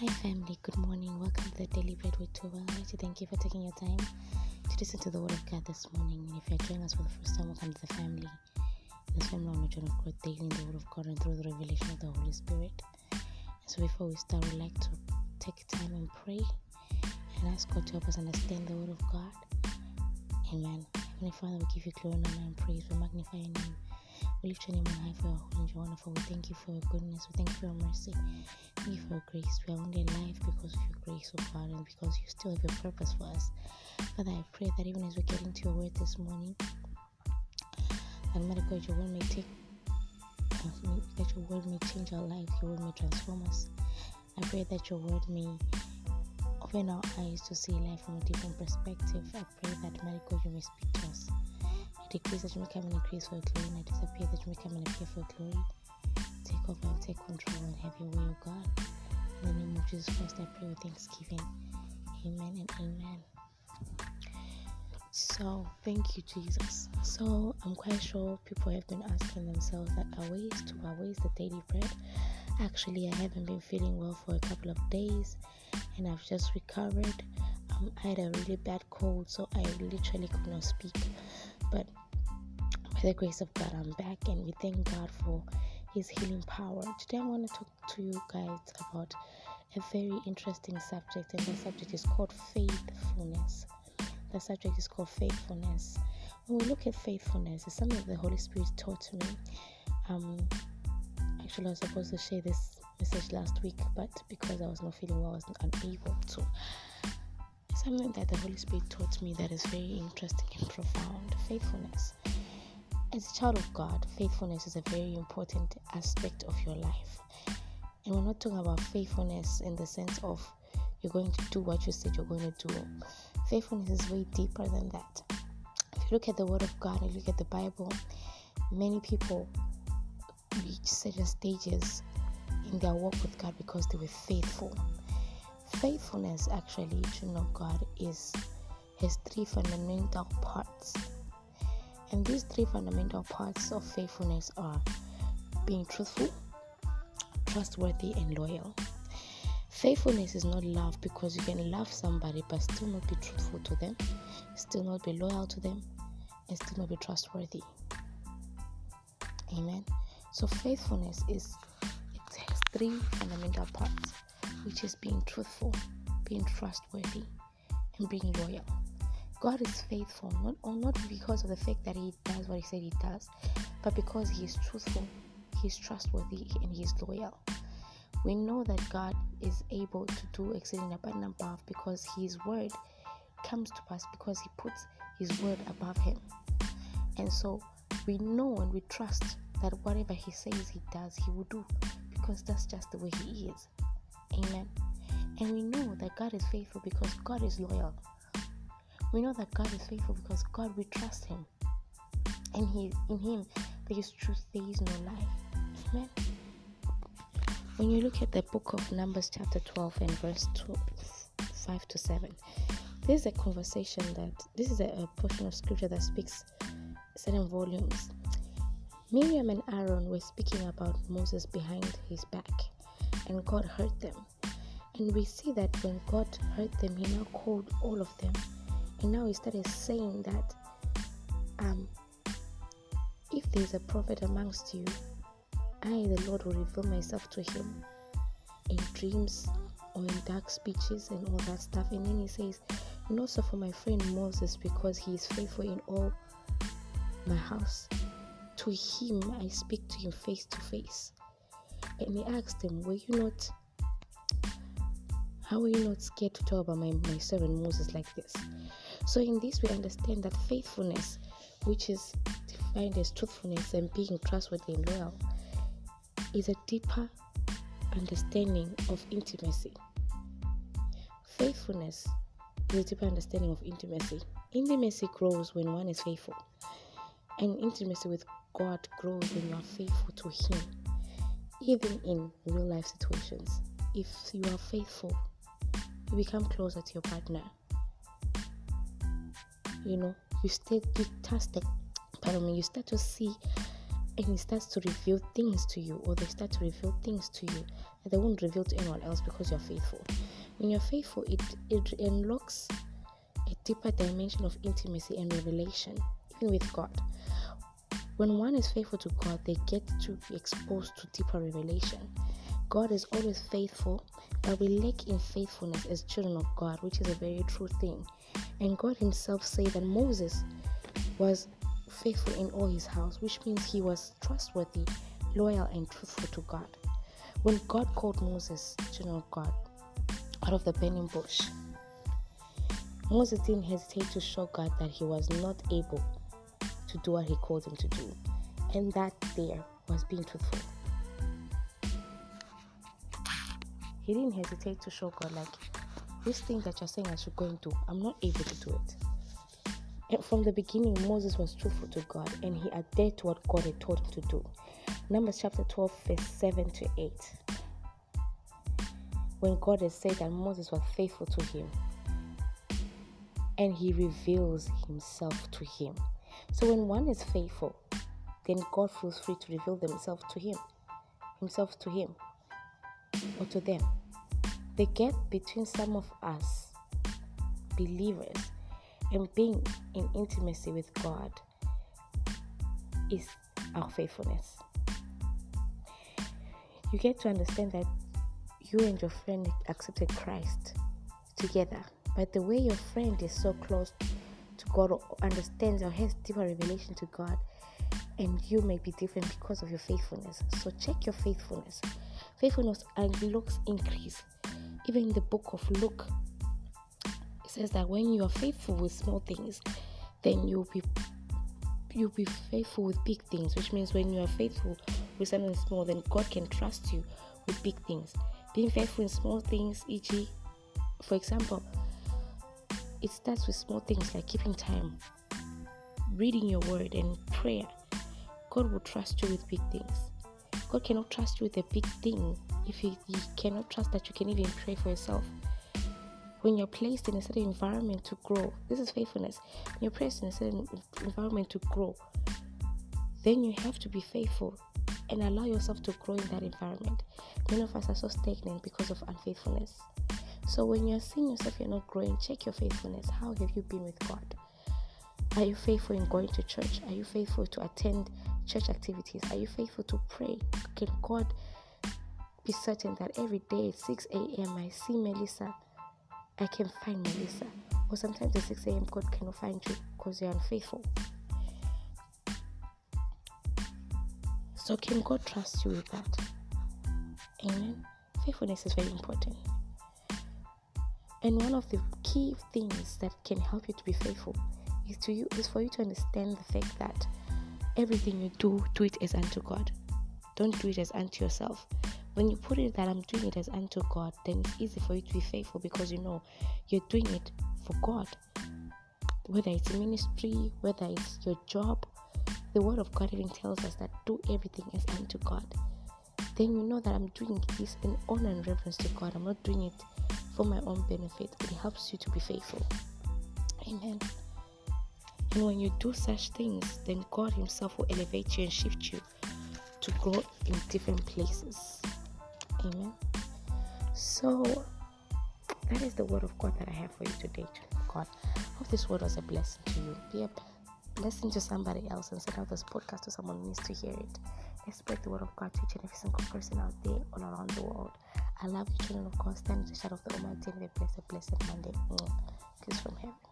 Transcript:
Hi, family. Good morning. Welcome to the Daily Bread with Tuba. I'd like to thank you for taking your time to listen to the Word of God this morning. And if you're joining us for the first time, welcome to the family. This family, on the journey of growth, daily in the Word of God and through the revelation of the Holy Spirit. And so, before we start, we'd like to take time and pray and ask God to help us understand the Word of God. Amen. Heavenly Father, we give you glory, and honor, and praise. We magnify your name. We lift your name on high for your holy and wonderful. We thank you for your goodness. We thank you for your mercy. Thank you for your grace. We are only alive because of your grace, oh God, and because you still have your purpose for us. Father, I pray that even as we get into your word this morning, that God, your word may take uh, that your word may change our life, your word may transform us. I pray that your word may open our eyes to see life from a different perspective. I pray that mighty you may speak to us. Decrease that you may come and increase for glory, and I disappear that you may come and appear for glory. Take over and take control and have your way, O God. In the name of Jesus Christ, I pray with thanksgiving. Amen and amen. So, thank you, Jesus. So, I'm quite sure people have been asking themselves that are ways to our ways the daily bread. Actually, I haven't been feeling well for a couple of days, and I've just recovered. Um, I had a really bad cold, so I literally could not speak. But by the grace of God, I'm back, and we thank God for His healing power. Today, I want to talk to you guys about a very interesting subject, and the subject is called faithfulness. The subject is called faithfulness. When we look at faithfulness, it's something the Holy Spirit taught me. Um, actually, I was supposed to share this message last week, but because I was not feeling well, I was unable to. Something that the Holy Spirit taught me that is very interesting and profound. Faithfulness. As a child of God, faithfulness is a very important aspect of your life. And we're not talking about faithfulness in the sense of you're going to do what you said you're going to do. Faithfulness is way deeper than that. If you look at the Word of God and look at the Bible, many people reach certain stages in their walk with God because they were faithful. Faithfulness, actually, to know God, is has three fundamental parts. And these three fundamental parts of faithfulness are being truthful, trustworthy, and loyal. Faithfulness is not love because you can love somebody but still not be truthful to them, still not be loyal to them, and still not be trustworthy. Amen. So faithfulness is it has three fundamental parts, which is being truthful, being trustworthy, and being loyal. God is faithful, not not because of the fact that He does what He said He does, but because He is truthful, He is trustworthy, and He is loyal. We know that God is able to do exceeding abundant above because His word comes to pass because He puts His word above Him, and so we know and we trust that whatever He says He does, He will do because that's just the way He is. Amen. And we know that God is faithful because God is loyal. We know that God is faithful because God we trust Him, and He in Him there is truth, there is no lie. Amen. When you look at the book of Numbers, chapter 12, and verse 12, 5 to 7, there's a conversation that this is a, a portion of scripture that speaks certain volumes. Miriam and Aaron were speaking about Moses behind his back, and God heard them. And we see that when God heard them, He now called all of them and now he started saying that um, if there's a prophet amongst you, I, the Lord, will reveal myself to him in dreams or in dark speeches and all that stuff. And then he says, and also for my friend Moses, because he is faithful in all my house. To him I speak to him face to face. And he asked him, Were you not how are you not scared to talk about my, my servant Moses like this? So, in this, we understand that faithfulness, which is defined as truthfulness and being trustworthy and loyal, is a deeper understanding of intimacy. Faithfulness is a deeper understanding of intimacy. Intimacy grows when one is faithful, and intimacy with God grows when you are faithful to Him, even in real life situations. If you are faithful, you become closer to your partner you know you start you start pardon me you start to see and he starts to reveal things to you, or they start to reveal things to you that they won't reveal to anyone else because you're faithful. When you're faithful, it, it unlocks a deeper dimension of intimacy and revelation, even with God. When one is faithful to God, they get to be exposed to deeper revelation. God is always faithful, but we lack in faithfulness as children of God, which is a very true thing. And God Himself said that Moses was faithful in all his house, which means he was trustworthy, loyal, and truthful to God. When God called Moses, children of God, out of the burning bush, Moses didn't hesitate to show God that he was not able to do what he called him to do. And that there was being truthful. He didn't hesitate to show God, like, this thing that you're saying I should go and do, I'm not able to do it. And from the beginning, Moses was truthful to God and he adhered to what God had told him to do. Numbers chapter 12, verse 7 to 8. When God has said that Moses was faithful to him and he reveals himself to him. So when one is faithful, then God feels free to reveal himself to him, himself to him, or to them. The gap between some of us believers and being in intimacy with God is our faithfulness. You get to understand that you and your friend accepted Christ together, but the way your friend is so close to God or understands or has deeper revelation to God, and you may be different because of your faithfulness. So check your faithfulness. Faithfulness unlocks increase. Even in the book of Luke, it says that when you are faithful with small things, then you'll be you'll be faithful with big things, which means when you are faithful with something small, then God can trust you with big things. Being faithful in small things, e.g., for example, it starts with small things like keeping time, reading your word, and prayer. God will trust you with big things. God cannot trust you with a big thing if he, he cannot trust that you can even pray for yourself when you're placed in a certain environment to grow, this is faithfulness. When you're placed in a certain environment to grow, then you have to be faithful and allow yourself to grow in that environment. Many of us are so stagnant because of unfaithfulness. So when you're seeing yourself you're not growing, check your faithfulness. How have you been with God? Are you faithful in going to church? Are you faithful to attend church activities? Are you faithful to pray? Can God be certain that every day at 6 a.m. I see Melissa I can find Melissa. Or sometimes at 6 a.m. God cannot find you because you're unfaithful. So can God trust you with that? Amen. Faithfulness is very important. And one of the key things that can help you to be faithful is to you is for you to understand the fact that everything you do, do it as unto God. Don't do it as unto yourself when you put it that I'm doing it as unto God, then it's easy for you to be faithful because you know you're doing it for God. Whether it's ministry, whether it's your job, the Word of God even tells us that do everything as unto God. Then you know that I'm doing this in honor and reverence to God. I'm not doing it for my own benefit. It helps you to be faithful. Amen. And when you do such things, then God Himself will elevate you and shift you to grow in different places. Amen. So that is the word of God that I have for you today, God. I Hope this word was a blessing to you. Be a blessing to somebody else and send out this podcast to someone who needs to hear it. Let's spread the word of God to each and every single person out there all around the world. I love you, children of God. Stand in the shadow of the Almighty and be blessed, blessed Monday. Mm. Kiss from heaven.